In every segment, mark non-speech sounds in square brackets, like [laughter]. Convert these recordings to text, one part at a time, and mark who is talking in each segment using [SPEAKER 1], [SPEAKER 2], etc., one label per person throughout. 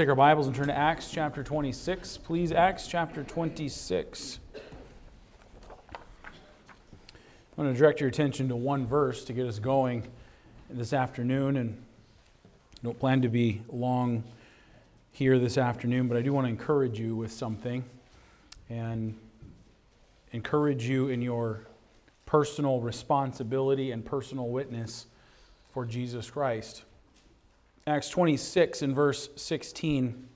[SPEAKER 1] Take our Bibles and turn to Acts chapter 26. Please, Acts chapter 26. I want to direct your attention to one verse to get us going this afternoon. And I don't plan to be long here this afternoon, but I do want to encourage you with something and encourage you in your personal responsibility and personal witness for Jesus Christ. Acts 26 and verse 16.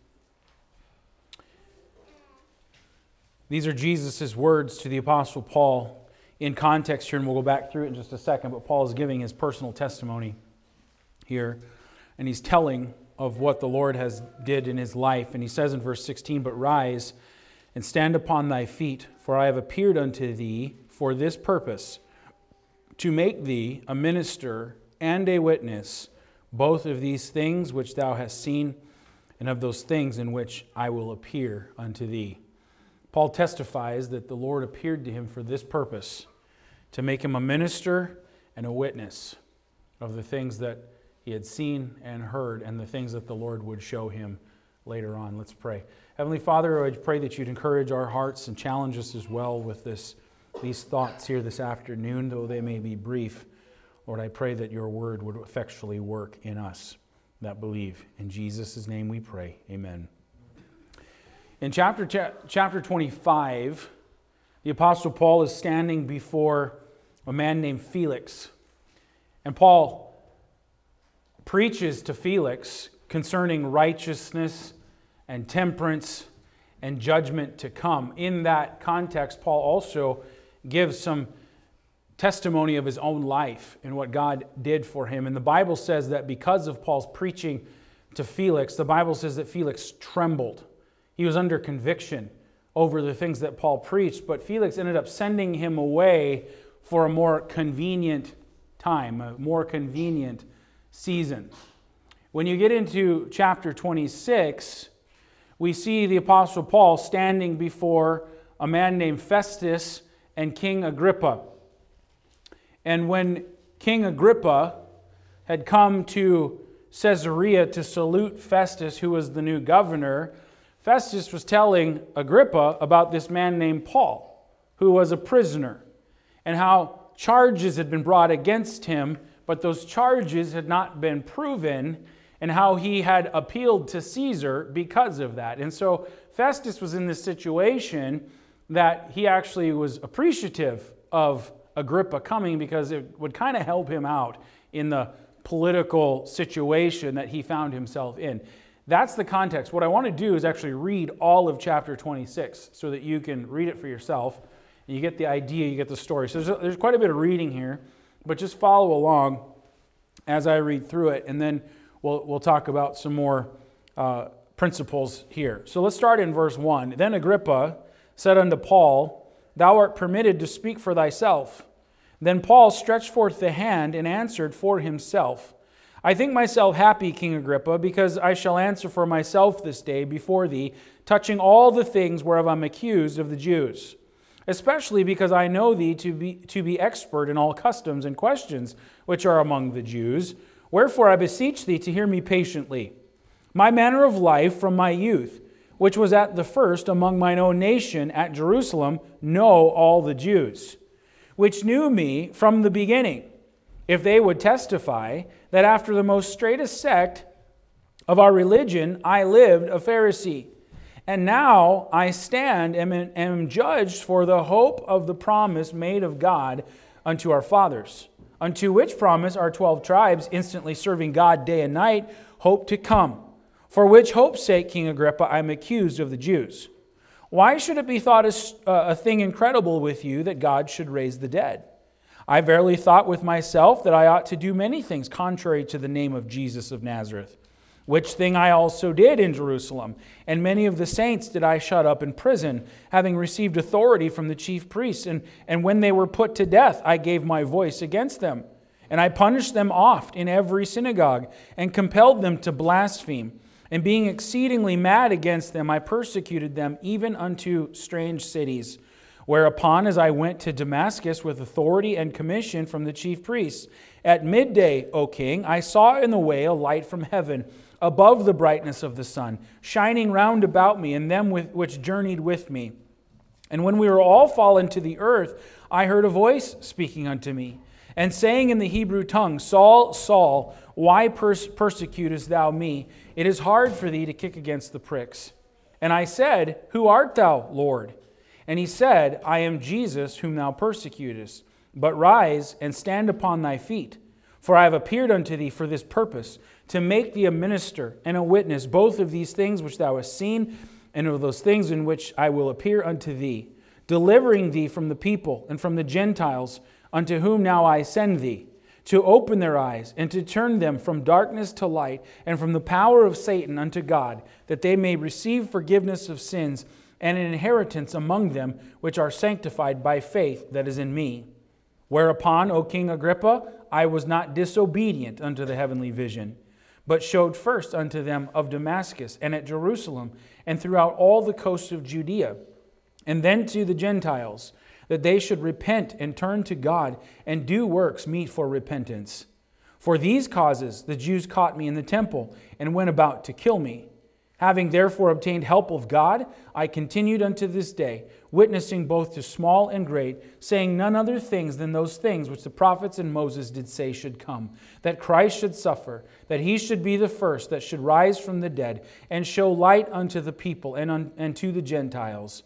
[SPEAKER 1] These are Jesus' words to the Apostle Paul in context here, and we'll go back through it in just a second. But Paul is giving his personal testimony here, and he's telling of what the Lord has did in his life. And he says in verse 16, But rise and stand upon thy feet, for I have appeared unto thee for this purpose, to make thee a minister and a witness both of these things which thou hast seen, and of those things in which I will appear unto thee. Paul testifies that the Lord appeared to him for this purpose to make him a minister and a witness of the things that he had seen and heard and the things that the Lord would show him later on. Let's pray. Heavenly Father, I pray that you'd encourage our hearts and challenge us as well with this, these thoughts here this afternoon, though they may be brief. Lord, I pray that your word would effectually work in us that believe. In Jesus' name we pray. Amen. In chapter, chapter 25, the Apostle Paul is standing before a man named Felix. And Paul preaches to Felix concerning righteousness and temperance and judgment to come. In that context, Paul also gives some testimony of his own life and what God did for him. And the Bible says that because of Paul's preaching to Felix, the Bible says that Felix trembled. He was under conviction over the things that Paul preached, but Felix ended up sending him away for a more convenient time, a more convenient season. When you get into chapter 26, we see the Apostle Paul standing before a man named Festus and King Agrippa. And when King Agrippa had come to Caesarea to salute Festus, who was the new governor, Festus was telling Agrippa about this man named Paul, who was a prisoner, and how charges had been brought against him, but those charges had not been proven, and how he had appealed to Caesar because of that. And so Festus was in this situation that he actually was appreciative of Agrippa coming because it would kind of help him out in the political situation that he found himself in. That's the context. What I want to do is actually read all of chapter 26 so that you can read it for yourself. and You get the idea, you get the story. So there's, there's quite a bit of reading here, but just follow along as I read through it, and then we'll, we'll talk about some more uh, principles here. So let's start in verse 1. Then Agrippa said unto Paul, Thou art permitted to speak for thyself. Then Paul stretched forth the hand and answered for himself. I think myself happy, King Agrippa, because I shall answer for myself this day before thee, touching all the things whereof I'm accused of the Jews, especially because I know thee to be, to be expert in all customs and questions which are among the Jews. Wherefore I beseech thee to hear me patiently. My manner of life from my youth which was at the first among mine own nation at Jerusalem, know all the Jews, which knew me from the beginning, if they would testify that after the most straitest sect of our religion I lived a Pharisee. And now I stand and am judged for the hope of the promise made of God unto our fathers, unto which promise our twelve tribes, instantly serving God day and night, hope to come for which hope's sake, King Agrippa, I am accused of the Jews. Why should it be thought a, uh, a thing incredible with you that God should raise the dead? I verily thought with myself that I ought to do many things contrary to the name of Jesus of Nazareth, which thing I also did in Jerusalem. And many of the saints did I shut up in prison, having received authority from the chief priests. And, and when they were put to death, I gave my voice against them. And I punished them oft in every synagogue, and compelled them to blaspheme. And being exceedingly mad against them, I persecuted them even unto strange cities. Whereupon, as I went to Damascus with authority and commission from the chief priests, at midday, O king, I saw in the way a light from heaven, above the brightness of the sun, shining round about me and them with, which journeyed with me. And when we were all fallen to the earth, I heard a voice speaking unto me, and saying in the Hebrew tongue, Saul, Saul, why pers- persecutest thou me? It is hard for thee to kick against the pricks. And I said, Who art thou, Lord? And he said, I am Jesus, whom thou persecutest. But rise and stand upon thy feet, for I have appeared unto thee for this purpose to make thee a minister and a witness both of these things which thou hast seen and of those things in which I will appear unto thee, delivering thee from the people and from the Gentiles, unto whom now I send thee, to open their eyes and to turn them from darkness to light and from the power of Satan unto God, that they may receive forgiveness of sins and an inheritance among them which are sanctified by faith that is in me. Whereupon, O King Agrippa, I was not disobedient unto the heavenly vision but showed first unto them of Damascus and at Jerusalem and throughout all the coasts of Judea, and then to the Gentiles, that they should repent and turn to God and do works meet for repentance. For these causes the Jews caught me in the temple and went about to kill me. Having therefore obtained help of God, I continued unto this day, witnessing both to small and great, saying none other things than those things which the prophets and Moses did say should come that Christ should suffer, that he should be the first that should rise from the dead, and show light unto the people and, un- and to the Gentiles.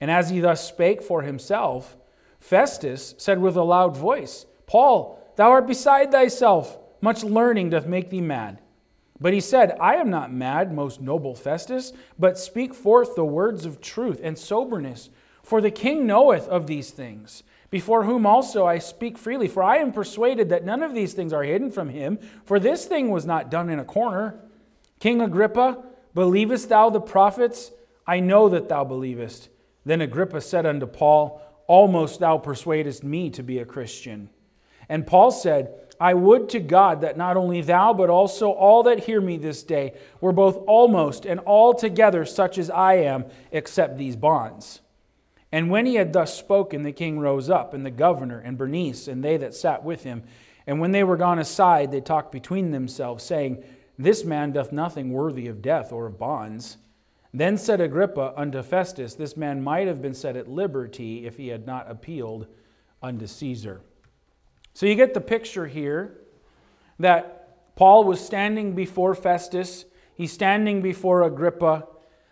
[SPEAKER 1] And as he thus spake for himself, Festus said with a loud voice, Paul, thou art beside thyself, much learning doth make thee mad. But he said, I am not mad, most noble Festus, but speak forth the words of truth and soberness. For the king knoweth of these things, before whom also I speak freely. For I am persuaded that none of these things are hidden from him, for this thing was not done in a corner. King Agrippa, believest thou the prophets? I know that thou believest. Then Agrippa said unto Paul, Almost thou persuadest me to be a Christian. And Paul said, I would to God that not only thou, but also all that hear me this day were both almost and altogether such as I am, except these bonds. And when he had thus spoken, the king rose up, and the governor, and Bernice, and they that sat with him. And when they were gone aside, they talked between themselves, saying, This man doth nothing worthy of death or of bonds. Then said Agrippa unto Festus, This man might have been set at liberty if he had not appealed unto Caesar. So you get the picture here that Paul was standing before Festus, he's standing before Agrippa.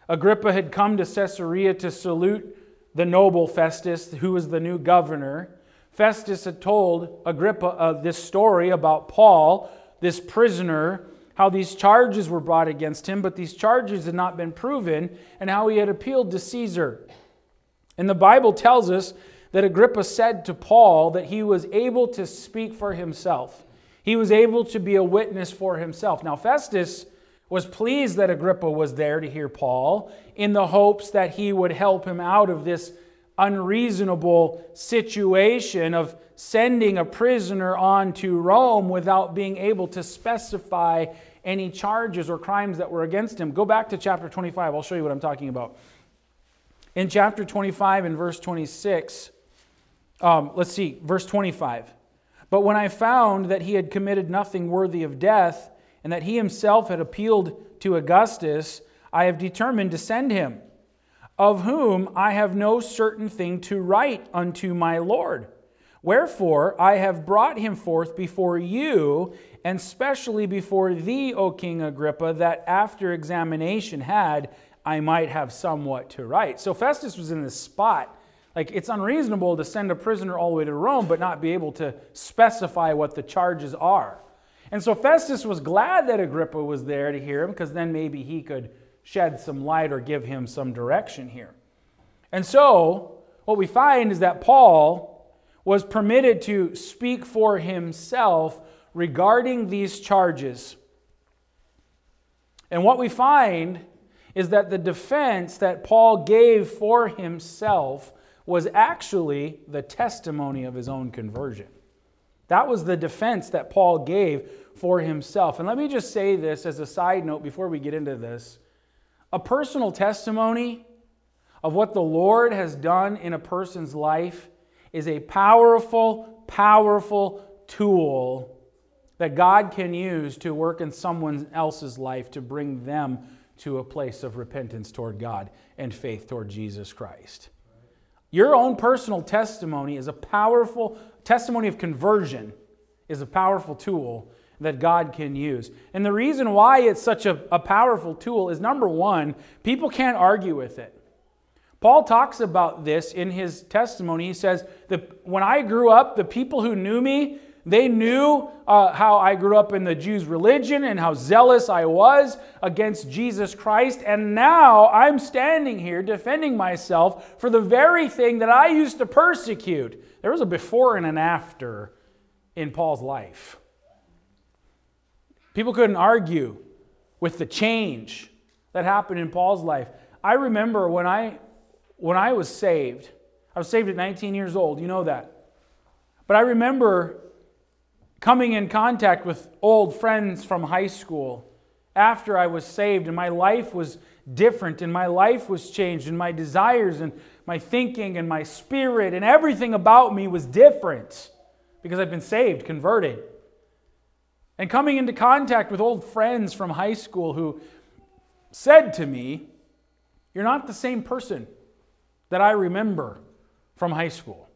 [SPEAKER 1] Agrippa had come to Caesarea to salute the noble Festus, who was the new governor. Festus had told Agrippa uh, this story about Paul, this prisoner, how these charges were brought against him, but these charges had not been proven, and how he had appealed to Caesar. And the Bible tells us that Agrippa said to Paul that he was able to speak for himself. He was able to be a witness for himself. Now, Festus was pleased that Agrippa was there to hear Paul in the hopes that he would help him out of this unreasonable situation of sending a prisoner on to Rome without being able to specify any charges or crimes that were against him. Go back to chapter 25. I'll show you what I'm talking about. In chapter 25 and verse 26, um, let's see, verse 25. But when I found that he had committed nothing worthy of death, and that he himself had appealed to Augustus, I have determined to send him, of whom I have no certain thing to write unto my Lord. Wherefore I have brought him forth before you, and specially before thee, O King Agrippa, that after examination had, I might have somewhat to write. So Festus was in this spot like, it's unreasonable to send a prisoner all the way to Rome, but not be able to specify what the charges are. And so Festus was glad that Agrippa was there to hear him, because then maybe he could shed some light or give him some direction here. And so, what we find is that Paul was permitted to speak for himself regarding these charges. And what we find is that the defense that Paul gave for himself was actually the testimony of his own conversion. That was the defense that Paul gave for himself. And let me just say this as a side note before we get into this a personal testimony of what the Lord has done in a person's life is a powerful, powerful tool that God can use to work in someone else's life to bring them to a place of repentance toward God and faith toward Jesus Christ. Your own personal testimony is a powerful testimony of conversion is a powerful tool that God can use. And the reason why it's such a, a powerful tool is number one, people can't argue with it. Paul talks about this in his testimony. He says that when I grew up, the people who knew me, they knew uh, how I grew up in the Jews' religion and how zealous I was against Jesus Christ. And now I'm standing here defending myself for the very thing that I used to persecute. There was a before and an after in Paul's life. People couldn't argue with the change that happened in Paul's life. I remember when I when I was saved, I was saved at 19 years old, you know that. But I remember coming in contact with old friends from high school after I was saved, and my life was different, and my life was changed, and my desires, and my thinking, and my spirit, and everything about me was different because I've been saved, converted. And coming into contact with old friends from high school who said to me, You're not the same person that I remember from high school.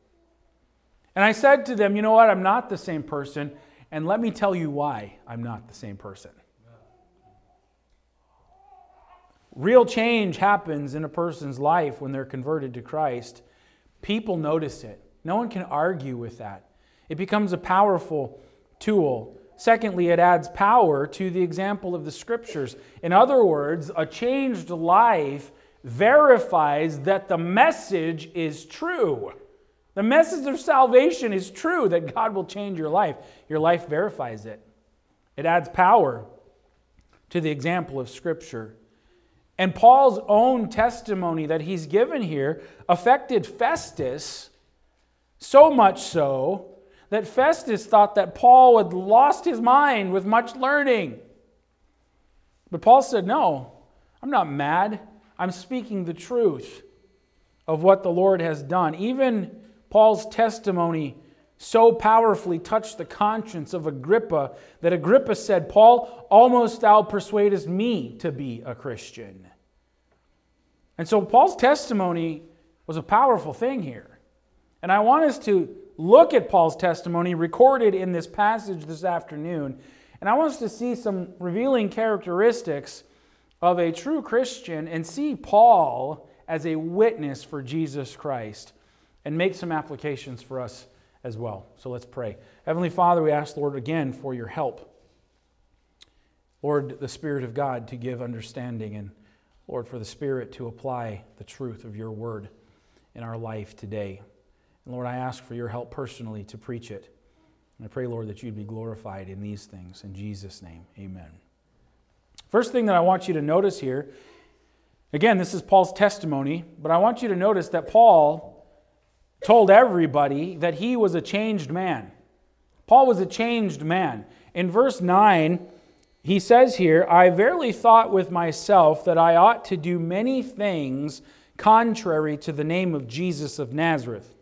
[SPEAKER 1] And I said to them, You know what? I'm not the same person. And let me tell you why I'm not the same person. Real change happens in a person's life when they're converted to Christ. People notice it. No one can argue with that. It becomes a powerful tool Secondly, it adds power to the example of the scriptures. In other words, a changed life verifies that the message is true. The message of salvation is true that God will change your life. Your life verifies it. It adds power to the example of Scripture. And Paul's own testimony that he's given here affected Festus so much so that Festus thought that Paul had lost his mind with much learning. But Paul said, No, I'm not mad. I'm speaking the truth of what the Lord has done. Even Paul's testimony so powerfully touched the conscience of Agrippa that Agrippa said, Paul, almost thou persuadest me to be a Christian. And so Paul's testimony was a powerful thing here. And I want us to look at Paul's testimony recorded in this passage this afternoon. And I want us to see some revealing characteristics of a true Christian and see Paul as a witness for Jesus Christ and make some applications for us as well. So let's pray. Heavenly Father, we ask, Lord, again for your help. Lord, the Spirit of God to give understanding, and Lord, for the Spirit to apply the truth of your word in our life today. Lord, I ask for your help personally to preach it. And I pray, Lord, that you'd be glorified in these things. In Jesus' name, amen. First thing that I want you to notice here, again, this is Paul's testimony, but I want you to notice that Paul told everybody that he was a changed man. Paul was a changed man. In verse 9, he says here, I verily thought with myself that I ought to do many things contrary to the name of Jesus of Nazareth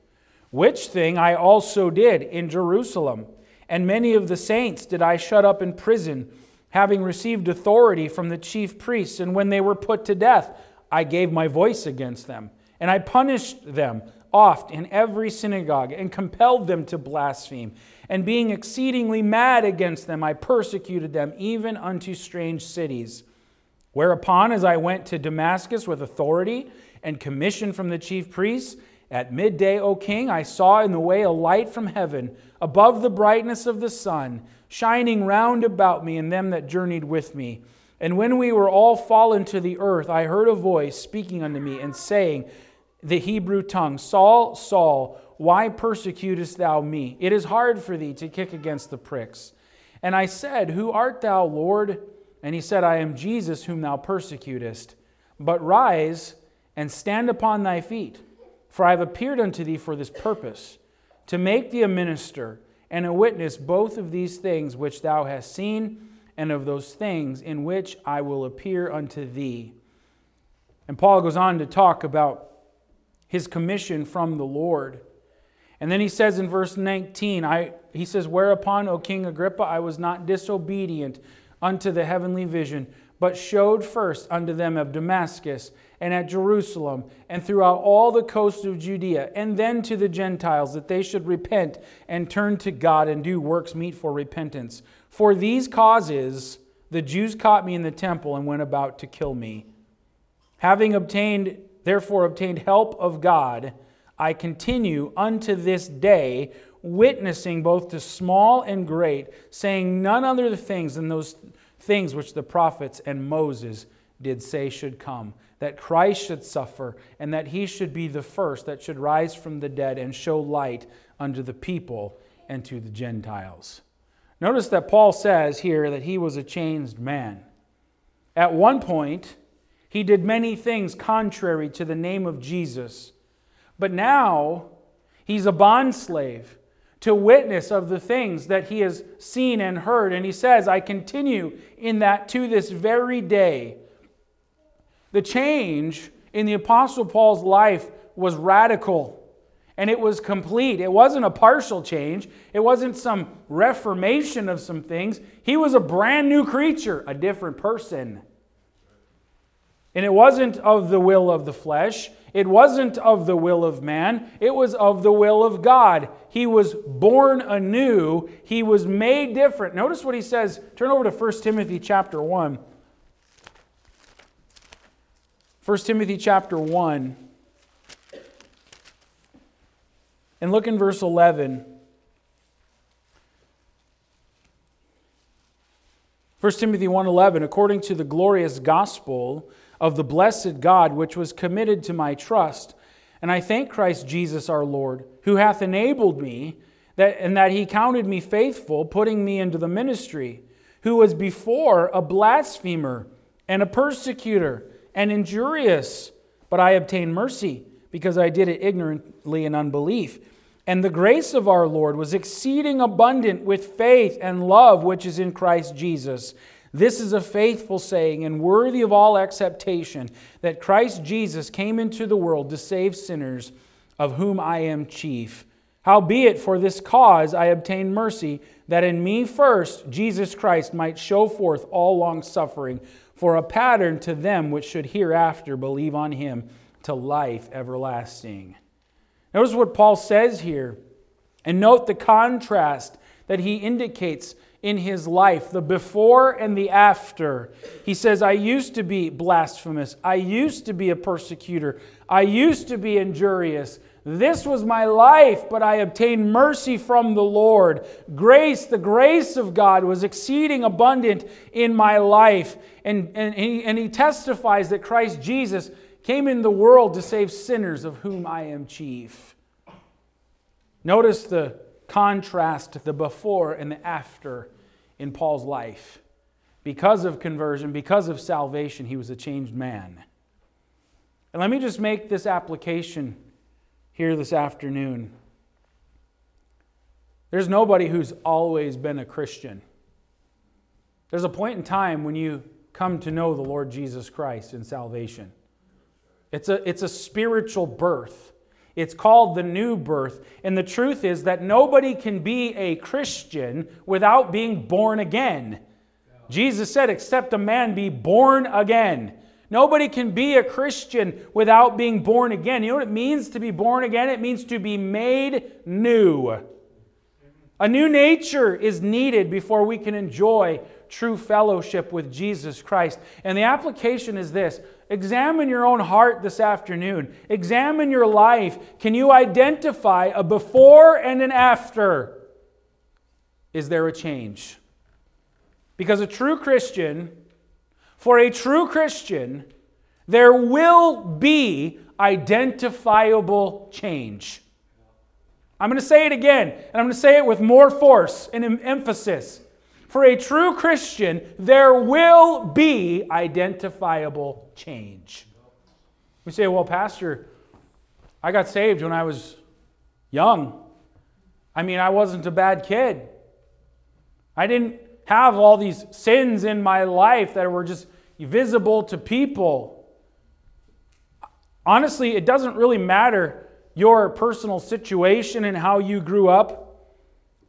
[SPEAKER 1] which thing I also did in Jerusalem. And many of the saints did I shut up in prison, having received authority from the chief priests. And when they were put to death, I gave my voice against them. And I punished them oft in every synagogue, and compelled them to blaspheme. And being exceedingly mad against them, I persecuted them even unto strange cities. Whereupon, as I went to Damascus with authority and commission from the chief priests, at midday, O king, I saw in the way a light from heaven, above the brightness of the sun, shining round about me and them that journeyed with me. And when we were all fallen to the earth, I heard a voice speaking unto me and saying, the Hebrew tongue, Saul, Saul, why persecutest thou me? It is hard for thee to kick against the pricks. And I said, Who art thou, Lord? And he said, I am Jesus whom thou persecutest. But rise and stand upon thy feet. For I have appeared unto thee for this purpose, to make thee a minister and a witness both of these things which thou hast seen, and of those things in which I will appear unto thee. And Paul goes on to talk about his commission from the Lord. And then he says in verse 19, I, he says, Whereupon, O King Agrippa, I was not disobedient unto the heavenly vision, but showed first unto them of Damascus and at Jerusalem and throughout all the coast of Judea, and then to the Gentiles, that they should repent and turn to God and do works meet for repentance. For these causes the Jews caught me in the temple and went about to kill me. Having obtained, therefore, obtained help of God, I continue unto this day, witnessing both to small and great, saying none other things than those things which the prophets and Moses did say should come that Christ should suffer, and that he should be the first that should rise from the dead and show light unto the people and to the Gentiles. Notice that Paul says here that he was a changed man. At one point, he did many things contrary to the name of Jesus, but now he's a bondslave to witness of the things that he has seen and heard. And he says, I continue in that to this very day the change in the Apostle Paul's life was radical and it was complete. It wasn't a partial change, it wasn't some reformation of some things. He was a brand new creature, a different person. And it wasn't of the will of the flesh. It wasn't of the will of man. It was of the will of God. He was born anew. He was made different. Notice what he says. Turn over to 1 Timothy chapter 1. 1 Timothy chapter 1. And look in verse 11. 1 Timothy 1:11 according to the glorious gospel of the blessed God which was committed to my trust and I thank Christ Jesus our Lord who hath enabled me that and that he counted me faithful putting me into the ministry who was before a blasphemer and a persecutor and injurious, but I obtained mercy because I did it ignorantly in unbelief. And the grace of our Lord was exceeding abundant with faith and love which is in Christ Jesus. This is a faithful saying and worthy of all acceptation that Christ Jesus came into the world to save sinners, of whom I am chief. Howbeit, for this cause I obtained mercy, that in me first Jesus Christ might show forth all long suffering for a pattern to them which should hereafter believe on him to life everlasting. Notice what Paul says here, and note the contrast that he indicates in his life the before and the after. He says, I used to be blasphemous, I used to be a persecutor, I used to be injurious. This was my life, but I obtained mercy from the Lord. Grace, the grace of God was exceeding abundant in my life. And, and, he, and he testifies that Christ Jesus came in the world to save sinners, of whom I am chief. Notice the contrast, the before and the after in Paul's life. Because of conversion, because of salvation, he was a changed man. And let me just make this application here this afternoon. There's nobody who's always been a Christian. There's a point in time when you come to know the Lord Jesus Christ in salvation. It's a, it's a spiritual birth. It's called the new birth. And the truth is that nobody can be a Christian without being born again. Jesus said, except a man be born again. Nobody can be a Christian without being born again. You know what it means to be born again? It means to be made new. A new nature is needed before we can enjoy true fellowship with Jesus Christ. And the application is this examine your own heart this afternoon, examine your life. Can you identify a before and an after? Is there a change? Because a true Christian for a true Christian, there will be identifiable change. I'm going to say it again, and I'm going to say it with more force and emphasis. For a true Christian, there will be identifiable change. We say, well, Pastor, I got saved when I was young. I mean, I wasn't a bad kid. I didn't have all these sins in my life that were just visible to people. Honestly, it doesn't really matter your personal situation and how you grew up.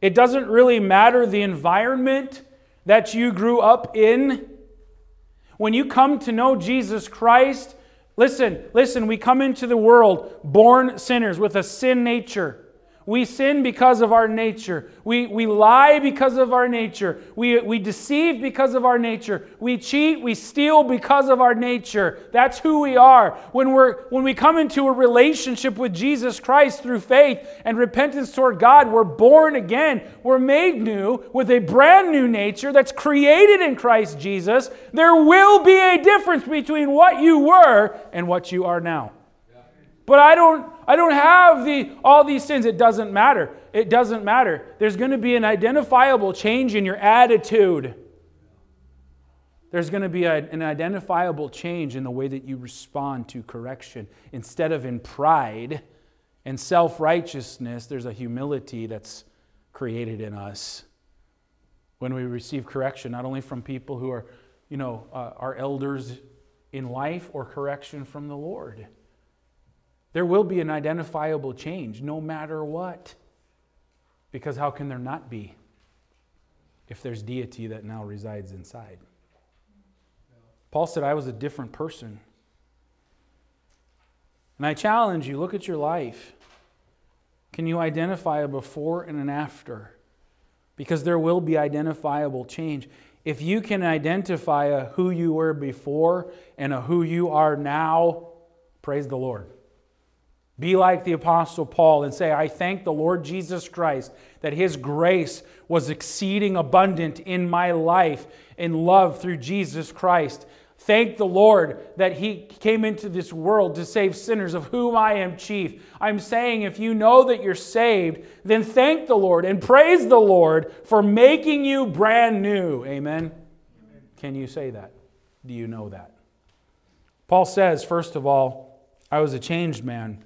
[SPEAKER 1] It doesn't really matter the environment that you grew up in. When you come to know Jesus Christ, listen, listen, we come into the world born sinners with a sin nature. We sin because of our nature. We, we lie because of our nature. We, we deceive because of our nature. We cheat, we steal because of our nature. That's who we are. When, we're, when we come into a relationship with Jesus Christ through faith and repentance toward God, we're born again. We're made new with a brand new nature that's created in Christ Jesus. There will be a difference between what you were and what you are now. But I don't, I don't have the, all these sins. It doesn't matter. It doesn't matter. There's going to be an identifiable change in your attitude. There's going to be a, an identifiable change in the way that you respond to correction. Instead of in pride and self righteousness, there's a humility that's created in us when we receive correction, not only from people who are, you know, uh, our elders in life or correction from the Lord. There will be an identifiable change no matter what. Because how can there not be if there's deity that now resides inside? Paul said, I was a different person. And I challenge you look at your life. Can you identify a before and an after? Because there will be identifiable change. If you can identify a who you were before and a who you are now, praise the Lord. Be like the Apostle Paul and say, I thank the Lord Jesus Christ that His grace was exceeding abundant in my life in love through Jesus Christ. Thank the Lord that He came into this world to save sinners, of whom I am chief. I'm saying if you know that you're saved, then thank the Lord and praise the Lord for making you brand new. Amen? Can you say that? Do you know that? Paul says, first of all, I was a changed man.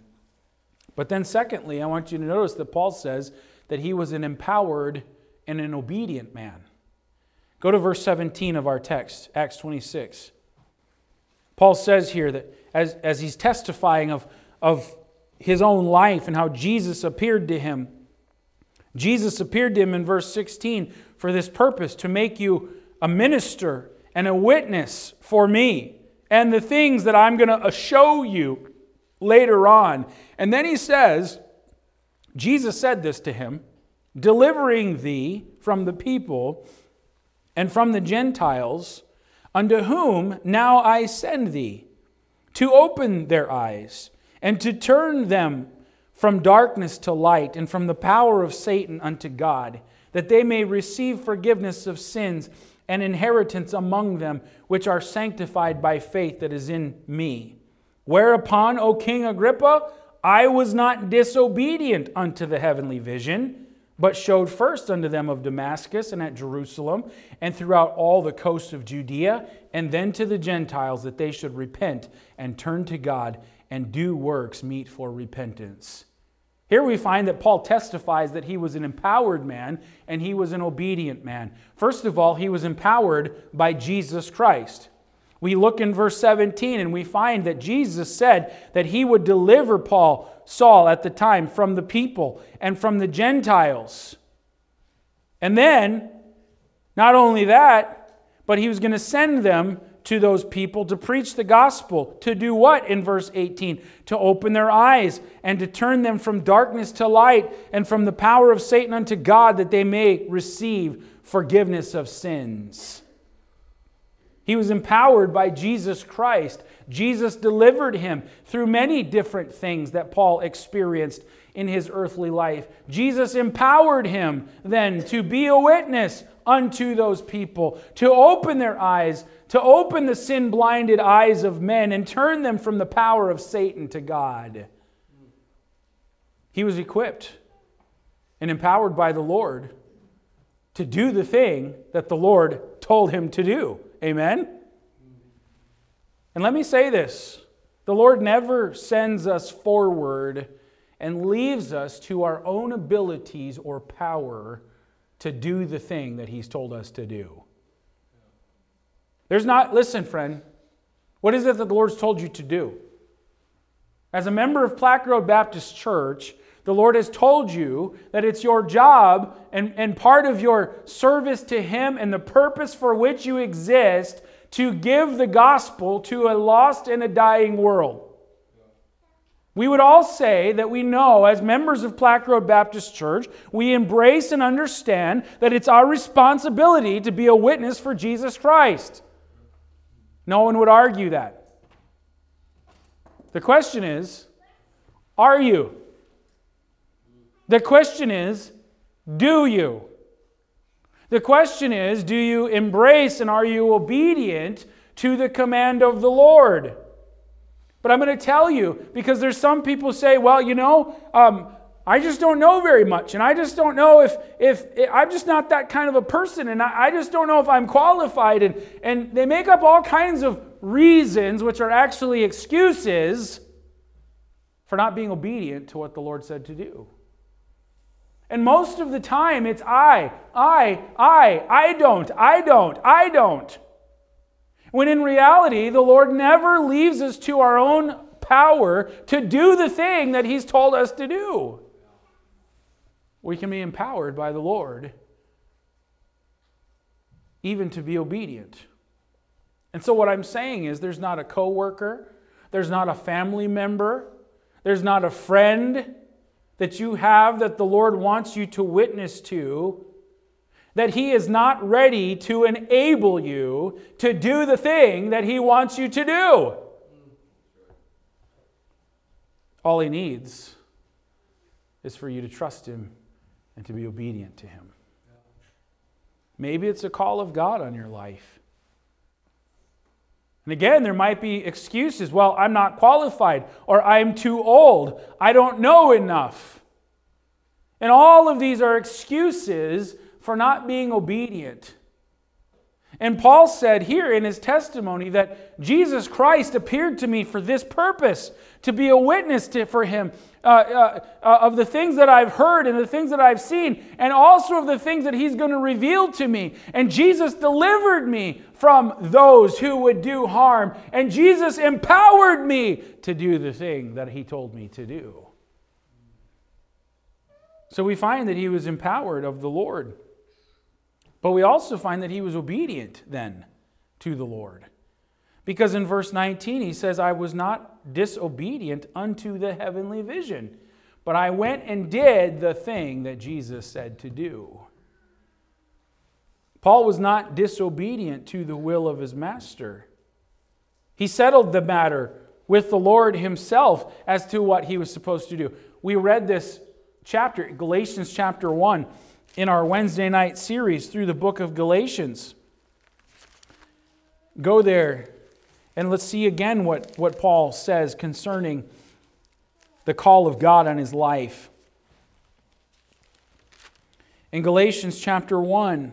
[SPEAKER 1] But then, secondly, I want you to notice that Paul says that he was an empowered and an obedient man. Go to verse 17 of our text, Acts 26. Paul says here that as, as he's testifying of, of his own life and how Jesus appeared to him, Jesus appeared to him in verse 16 for this purpose to make you a minister and a witness for me and the things that I'm going to show you later on. And then he says, Jesus said this to him, delivering thee from the people and from the Gentiles, unto whom now I send thee, to open their eyes and to turn them from darkness to light and from the power of Satan unto God, that they may receive forgiveness of sins and inheritance among them which are sanctified by faith that is in me. Whereupon, O King Agrippa, I was not disobedient unto the heavenly vision, but showed first unto them of Damascus and at Jerusalem and throughout all the coasts of Judea, and then to the Gentiles that they should repent and turn to God and do works meet for repentance. Here we find that Paul testifies that he was an empowered man and he was an obedient man. First of all, he was empowered by Jesus Christ. We look in verse 17 and we find that Jesus said that he would deliver Paul, Saul at the time, from the people and from the Gentiles. And then, not only that, but he was going to send them to those people to preach the gospel. To do what in verse 18? To open their eyes and to turn them from darkness to light and from the power of Satan unto God, that they may receive forgiveness of sins. He was empowered by Jesus Christ. Jesus delivered him through many different things that Paul experienced in his earthly life. Jesus empowered him then to be a witness unto those people, to open their eyes, to open the sin blinded eyes of men and turn them from the power of Satan to God. He was equipped and empowered by the Lord to do the thing that the Lord told him to do. Amen? And let me say this the Lord never sends us forward and leaves us to our own abilities or power to do the thing that He's told us to do. There's not, listen, friend, what is it that the Lord's told you to do? As a member of Plaque Road Baptist Church, the Lord has told you that it's your job and, and part of your service to Him and the purpose for which you exist to give the gospel to a lost and a dying world. We would all say that we know, as members of Plaque Road Baptist Church, we embrace and understand that it's our responsibility to be a witness for Jesus Christ. No one would argue that. The question is are you? The question is do you? The question is do you embrace and are you obedient to the command of the Lord? But I'm going to tell you because there's some people say, well, you know, um, I just don't know very much, and I just don't know if if, if I'm just not that kind of a person, and I, I just don't know if I'm qualified, and and they make up all kinds of reasons, which are actually excuses for not being obedient to what the Lord said to do. And most of the time, it's I, I, I, I don't, I don't, I don't. When in reality, the Lord never leaves us to our own power to do the thing that He's told us to do. We can be empowered by the Lord even to be obedient. And so, what I'm saying is, there's not a coworker, there's not a family member, there's not a friend that you have that the Lord wants you to witness to that He is not ready to enable you to do the thing that He wants you to do. All He needs is for you to trust Him and to be obedient to Him. Maybe it's a call of God on your life. And again, there might be excuses. Well, I'm not qualified, or I'm too old, I don't know enough. And all of these are excuses for not being obedient. And Paul said here in his testimony that Jesus Christ appeared to me for this purpose to be a witness to, for him uh, uh, uh, of the things that I've heard and the things that I've seen, and also of the things that he's going to reveal to me. And Jesus delivered me from those who would do harm, and Jesus empowered me to do the thing that he told me to do. So we find that he was empowered of the Lord. But we also find that he was obedient then to the Lord. Because in verse 19, he says, I was not disobedient unto the heavenly vision, but I went and did the thing that Jesus said to do. Paul was not disobedient to the will of his master. He settled the matter with the Lord himself as to what he was supposed to do. We read this chapter, Galatians chapter 1 in our Wednesday night series through the book of Galatians. Go there and let's see again what, what Paul says concerning the call of God on his life. In Galatians chapter 1,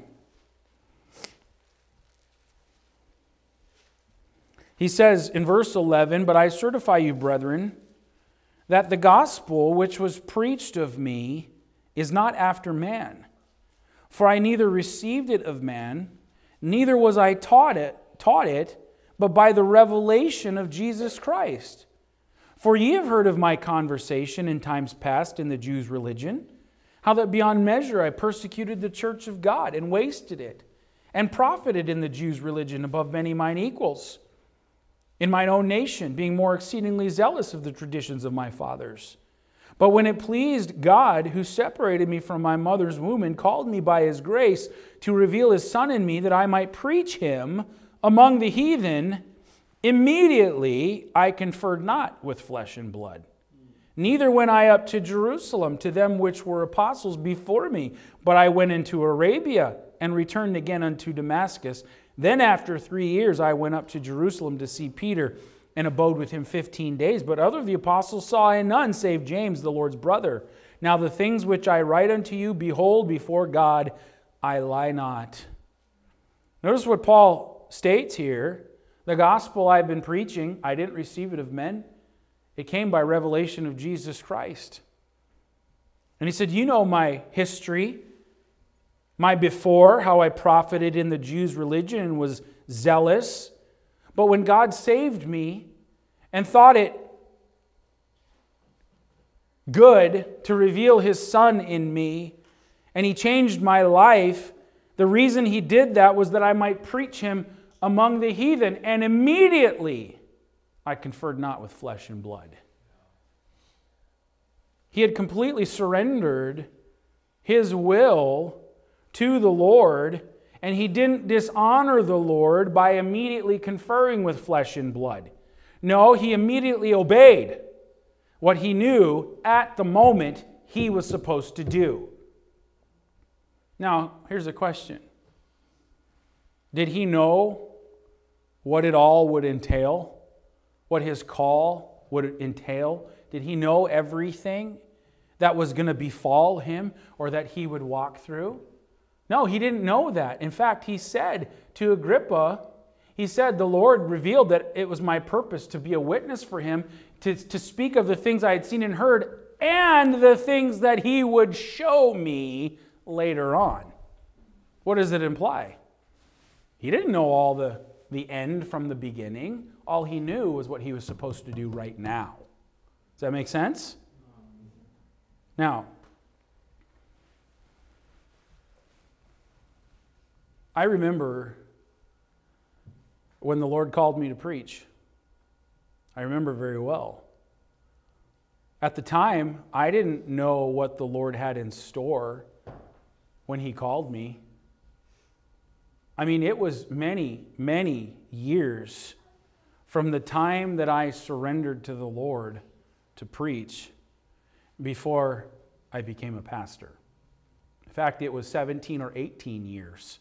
[SPEAKER 1] he says in verse 11, But I certify you, brethren, that the gospel which was preached of me is not after man. For I neither received it of man, neither was I taught it, taught it, but by the revelation of Jesus Christ. For ye have heard of my conversation in times past in the Jews' religion, how that beyond measure I persecuted the church of God and wasted it, and profited in the Jews' religion above many mine equals, in mine own nation, being more exceedingly zealous of the traditions of my fathers. But when it pleased God, who separated me from my mother's womb and called me by his grace to reveal his Son in me that I might preach him among the heathen, immediately I conferred not with flesh and blood. Neither went I up to Jerusalem to them which were apostles before me, but I went into Arabia and returned again unto Damascus. Then after three years I went up to Jerusalem to see Peter and abode with him 15 days. But other of the apostles saw I none save James, the Lord's brother. Now the things which I write unto you, behold, before God I lie not. Notice what Paul states here. The gospel I've been preaching, I didn't receive it of men. It came by revelation of Jesus Christ. And he said, You know my history, my before, how I profited in the Jews' religion and was zealous. But when God saved me, and thought it good to reveal his son in me, and he changed my life. The reason he did that was that I might preach him among the heathen, and immediately I conferred not with flesh and blood. He had completely surrendered his will to the Lord, and he didn't dishonor the Lord by immediately conferring with flesh and blood. No, he immediately obeyed what he knew at the moment he was supposed to do. Now, here's a question Did he know what it all would entail? What his call would entail? Did he know everything that was going to befall him or that he would walk through? No, he didn't know that. In fact, he said to Agrippa, he said, The Lord revealed that it was my purpose to be a witness for him, to, to speak of the things I had seen and heard, and the things that he would show me later on. What does it imply? He didn't know all the, the end from the beginning. All he knew was what he was supposed to do right now. Does that make sense? Now, I remember when the Lord called me to preach. I remember very well. At the time, I didn't know what the Lord had in store when He called me. I mean, it was many, many years from the time that I surrendered to the Lord to preach before I became a pastor. In fact, it was 17 or 18 years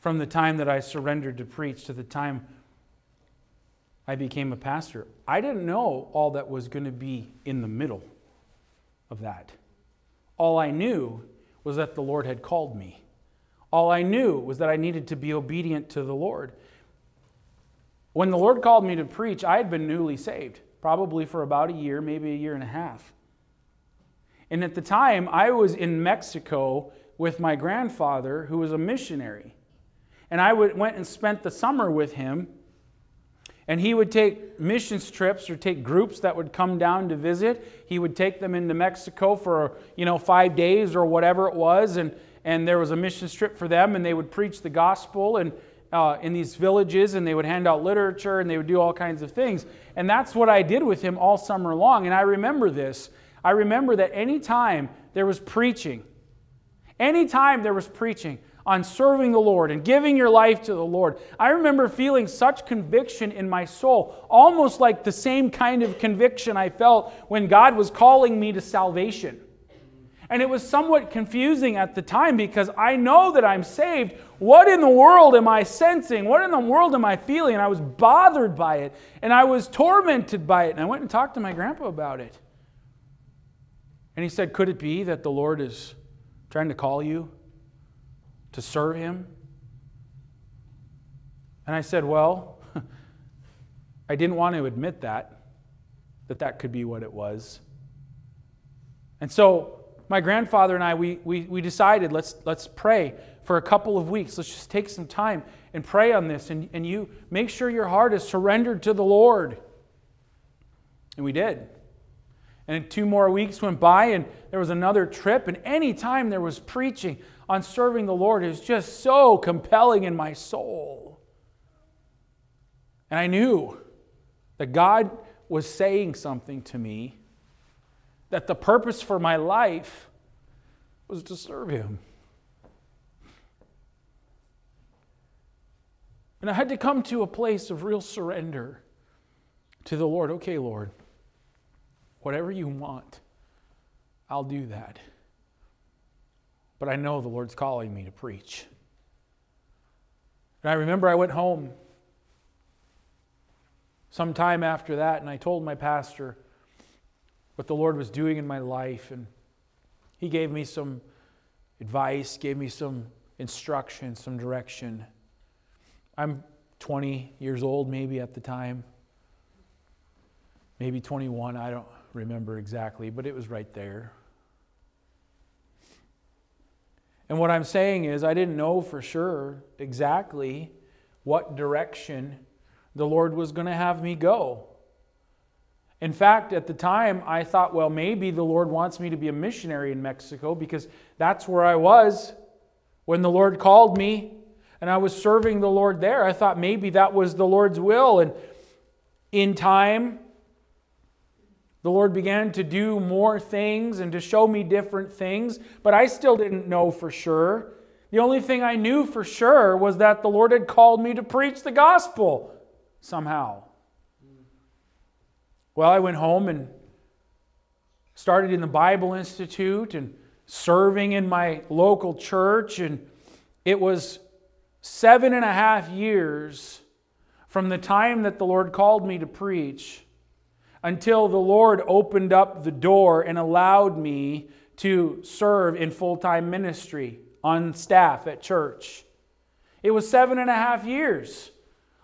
[SPEAKER 1] from the time that I surrendered to preach to the time I became a pastor. I didn't know all that was going to be in the middle of that. All I knew was that the Lord had called me. All I knew was that I needed to be obedient to the Lord. When the Lord called me to preach, I had been newly saved, probably for about a year, maybe a year and a half. And at the time, I was in Mexico with my grandfather, who was a missionary. And I went and spent the summer with him. And he would take missions trips or take groups that would come down to visit. He would take them into Mexico for, you know, five days or whatever it was. And, and there was a mission trip for them, and they would preach the gospel and, uh, in these villages, and they would hand out literature, and they would do all kinds of things. And that's what I did with him all summer long. And I remember this I remember that anytime there was preaching, anytime there was preaching on serving the Lord and giving your life to the Lord, I remember feeling such conviction in my soul, almost like the same kind of conviction I felt when God was calling me to salvation. And it was somewhat confusing at the time because I know that I'm saved. What in the world am I sensing? What in the world am I feeling? And I was bothered by it and I was tormented by it. And I went and talked to my grandpa about it. And he said, Could it be that the Lord is trying to call you to serve him? And I said, Well, [laughs] I didn't want to admit that, that that could be what it was. And so my grandfather and I, we, we, we decided let's, let's pray for a couple of weeks. Let's just take some time and pray on this. And, and you make sure your heart is surrendered to the Lord. And we did. And two more weeks went by, and there was another trip. And anytime there was preaching on serving the Lord, is just so compelling in my soul. And I knew that God was saying something to me, that the purpose for my life was to serve Him. And I had to come to a place of real surrender to the Lord. Okay, Lord, Whatever you want, I'll do that. But I know the Lord's calling me to preach. And I remember I went home sometime after that and I told my pastor what the Lord was doing in my life. And he gave me some advice, gave me some instruction, some direction. I'm 20 years old, maybe at the time, maybe 21, I don't remember exactly, but it was right there. And what I'm saying is, I didn't know for sure exactly what direction the Lord was going to have me go. In fact, at the time, I thought, well, maybe the Lord wants me to be a missionary in Mexico because that's where I was when the Lord called me and I was serving the Lord there. I thought maybe that was the Lord's will. And in time, the Lord began to do more things and to show me different things, but I still didn't know for sure. The only thing I knew for sure was that the Lord had called me to preach the gospel somehow. Well, I went home and started in the Bible Institute and serving in my local church. And it was seven and a half years from the time that the Lord called me to preach until the Lord opened up the door and allowed me to serve in full time ministry on staff at church. It was seven and a half years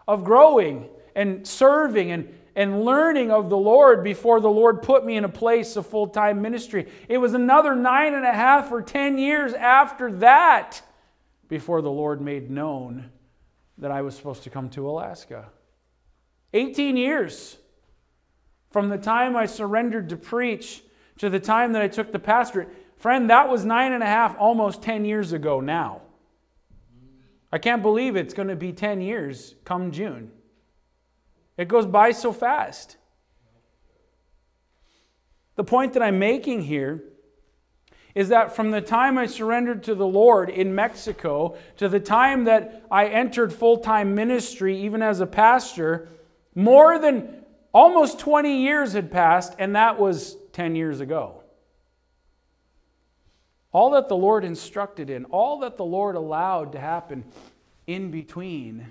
[SPEAKER 1] of growing and serving and and learning of the Lord before the Lord put me in a place of full time ministry. It was another nine and a half or ten years after that before the Lord made known that I was supposed to come to Alaska. 18 years from the time I surrendered to preach to the time that I took the pastorate. Friend, that was nine and a half, almost 10 years ago now. I can't believe it's going to be 10 years come June. It goes by so fast. The point that I'm making here is that from the time I surrendered to the Lord in Mexico to the time that I entered full time ministry, even as a pastor, more than almost 20 years had passed, and that was 10 years ago. All that the Lord instructed in, all that the Lord allowed to happen in between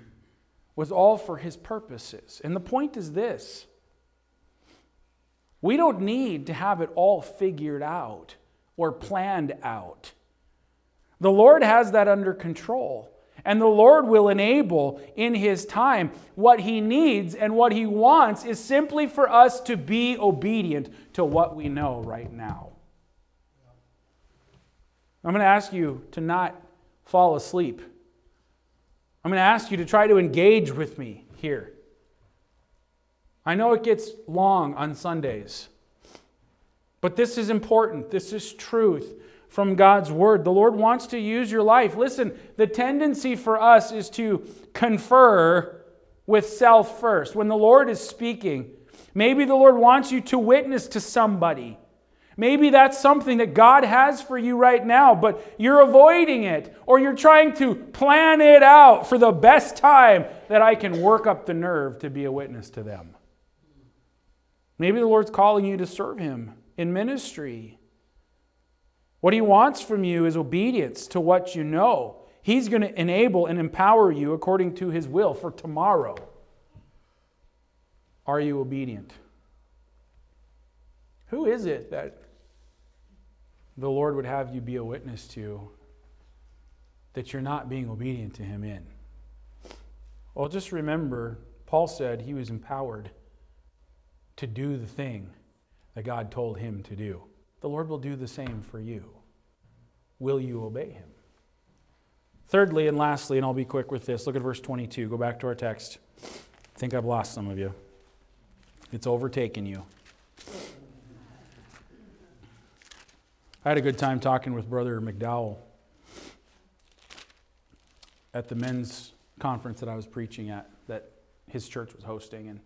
[SPEAKER 1] was all for his purposes. And the point is this we don't need to have it all figured out or planned out. The Lord has that under control. And the Lord will enable in His time what He needs and what He wants is simply for us to be obedient to what we know right now. I'm going to ask you to not fall asleep I'm going to ask you to try to engage with me here. I know it gets long on Sundays, but this is important. This is truth from God's Word. The Lord wants to use your life. Listen, the tendency for us is to confer with self first. When the Lord is speaking, maybe the Lord wants you to witness to somebody. Maybe that's something that God has for you right now, but you're avoiding it, or you're trying to plan it out for the best time that I can work up the nerve to be a witness to them. Maybe the Lord's calling you to serve Him in ministry. What He wants from you is obedience to what you know. He's going to enable and empower you according to His will for tomorrow. Are you obedient? Who is it that the Lord would have you be a witness to that you're not being obedient to Him in. Well, just remember, Paul said he was empowered to do the thing that God told him to do. The Lord will do the same for you. Will you obey Him? Thirdly and lastly, and I'll be quick with this, look at verse 22. Go back to our text. I think I've lost some of you. It's overtaken you. I had a good time talking with Brother McDowell at the men's conference that I was preaching at, that his church was hosting. And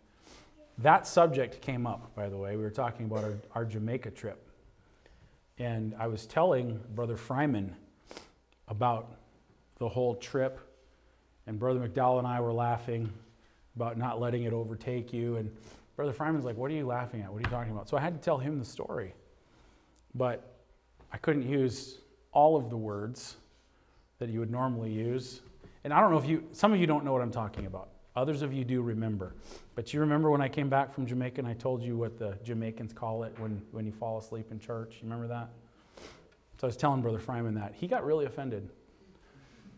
[SPEAKER 1] that subject came up, by the way. We were talking about our, our Jamaica trip. And I was telling Brother Fryman about the whole trip. And Brother McDowell and I were laughing about not letting it overtake you. And Brother Fryman's like, What are you laughing at? What are you talking about? So I had to tell him the story. But I couldn't use all of the words that you would normally use. And I don't know if you, some of you don't know what I'm talking about. Others of you do remember. But you remember when I came back from Jamaica and I told you what the Jamaicans call it when, when you fall asleep in church? You remember that? So I was telling Brother Fryman that. He got really offended.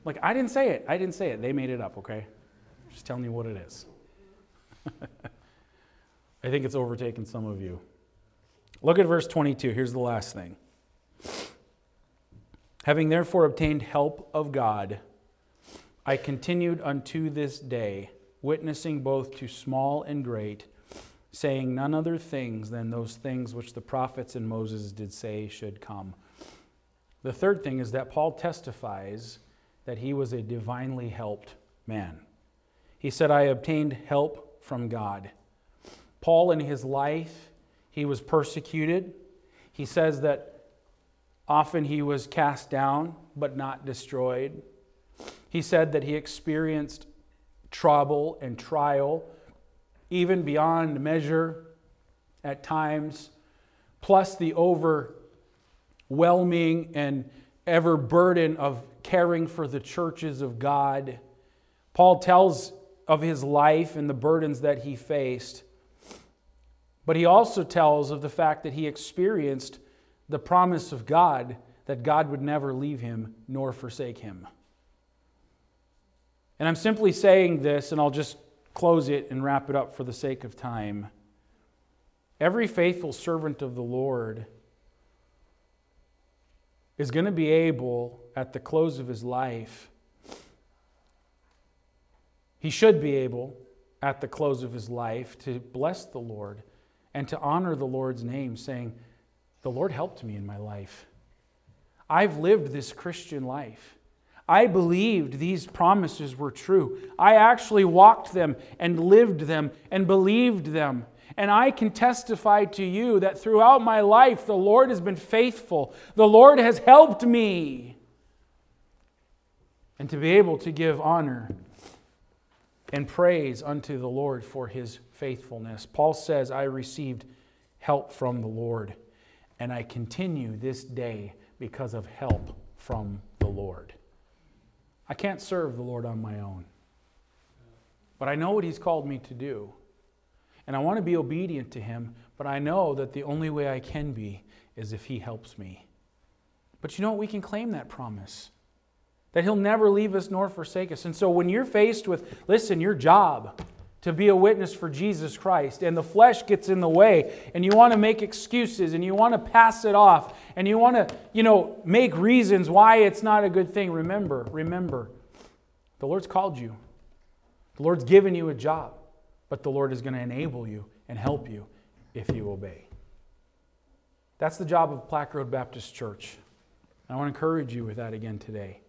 [SPEAKER 1] Like, I didn't say it. I didn't say it. They made it up, okay? Just telling you what it is. [laughs] I think it's overtaken some of you. Look at verse 22. Here's the last thing. Having therefore obtained help of God, I continued unto this day, witnessing both to small and great, saying none other things than those things which the prophets and Moses did say should come. The third thing is that Paul testifies that he was a divinely helped man. He said, I obtained help from God. Paul, in his life, he was persecuted. He says that often he was cast down, but not destroyed. He said that he experienced trouble and trial, even beyond measure at times, plus the overwhelming and ever burden of caring for the churches of God. Paul tells of his life and the burdens that he faced, but he also tells of the fact that he experienced the promise of God that God would never leave him nor forsake him. And I'm simply saying this, and I'll just close it and wrap it up for the sake of time. Every faithful servant of the Lord is going to be able, at the close of his life, he should be able, at the close of his life, to bless the Lord and to honor the Lord's name, saying, The Lord helped me in my life. I've lived this Christian life. I believed these promises were true. I actually walked them and lived them and believed them. And I can testify to you that throughout my life, the Lord has been faithful. The Lord has helped me. And to be able to give honor and praise unto the Lord for his faithfulness. Paul says, I received help from the Lord, and I continue this day because of help from the Lord. I can't serve the Lord on my own. But I know what He's called me to do. And I want to be obedient to Him, but I know that the only way I can be is if He helps me. But you know what? We can claim that promise that He'll never leave us nor forsake us. And so when you're faced with, listen, your job, to be a witness for Jesus Christ, and the flesh gets in the way, and you want to make excuses, and you want to pass it off, and you want to, you know, make reasons why it's not a good thing, remember, remember, the Lord's called you. The Lord's given you a job, but the Lord is going to enable you and help you if you obey. That's the job of Plack Road Baptist Church. I want to encourage you with that again today.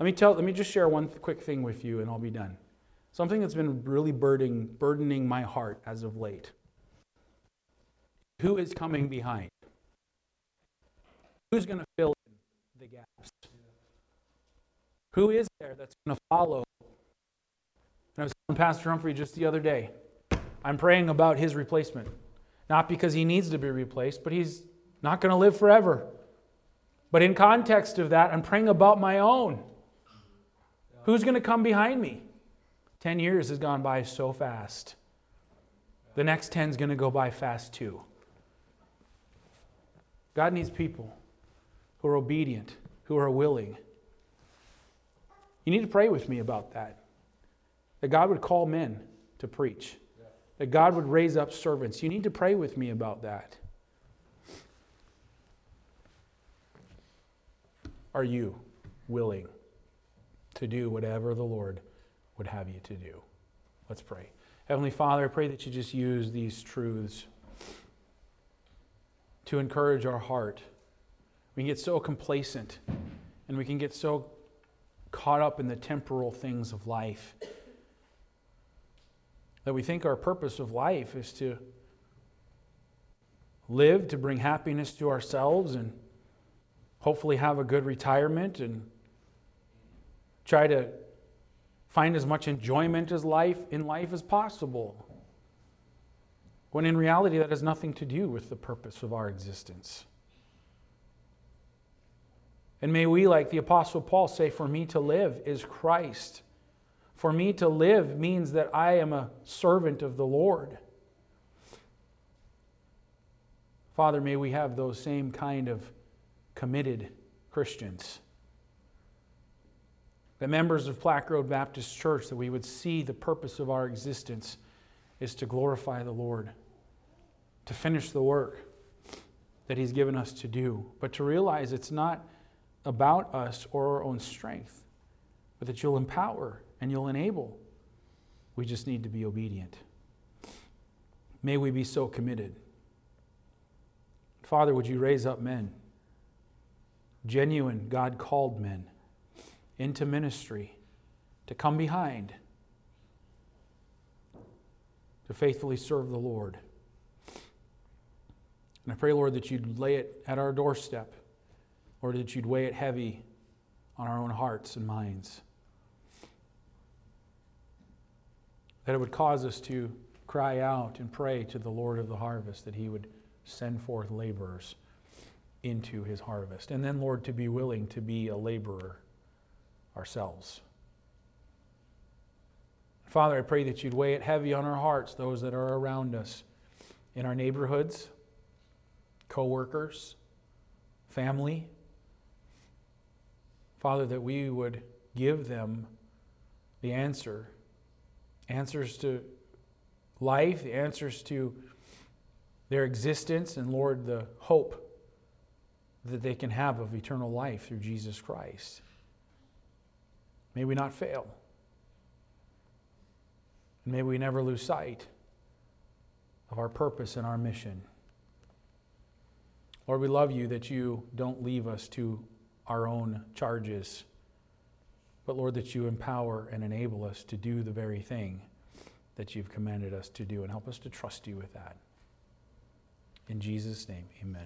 [SPEAKER 1] Let me tell, let me just share one quick thing with you and I'll be done. Something that's been really burdening, burdening my heart as of late. Who is coming behind? Who's going to fill in the gaps? Who is there that's going to follow? And I was telling Pastor Humphrey just the other day, I'm praying about his replacement. Not because he needs to be replaced, but he's not going to live forever. But in context of that, I'm praying about my own. Who's going to come behind me? 10 years has gone by so fast. The next 10 is going to go by fast too. God needs people who are obedient, who are willing. You need to pray with me about that. That God would call men to preach, that God would raise up servants. You need to pray with me about that. Are you willing to do whatever the Lord would have you to do. Let's pray. Heavenly Father, I pray that you just use these truths to encourage our heart. We can get so complacent and we can get so caught up in the temporal things of life that we think our purpose of life is to live to bring happiness to ourselves and hopefully have a good retirement and try to find as much enjoyment as life in life as possible. When in reality, that has nothing to do with the purpose of our existence. And may we, like the Apostle Paul, say, For me to live is Christ. For me to live means that I am a servant of the Lord. Father, may we have those same kind of committed Christians that members of Plack Road Baptist Church, that we would see the purpose of our existence is to glorify the Lord, to finish the work that He's given us to do, but to realize it's not about us or our own strength, but that you'll empower and you'll enable. We just need to be obedient. May we be so committed. Father, would you raise up men, genuine, God called men, into ministry to come behind, to faithfully serve the Lord. And I pray, Lord, that you'd lay it at our doorstep, or that you'd weigh it heavy on our own hearts and minds. That it would cause us to cry out and pray to the Lord of the harvest that he would send forth laborers into his harvest. And then, Lord, to be willing to be a laborer ourselves. Father, I pray that you'd weigh it heavy on our hearts, those that are around us, in our neighborhoods, co workers, family. Father, that we would give them the answer answers to life, the answers to their existence, and Lord, the hope that they can have of eternal life through Jesus Christ. May we not fail. And may we never lose sight of our purpose and our mission. Lord, we love you that you don't leave us to our own charges, but Lord, that you empower and enable us to do the very thing that you've commanded us to do and help us to trust you with that. In Jesus' name, amen.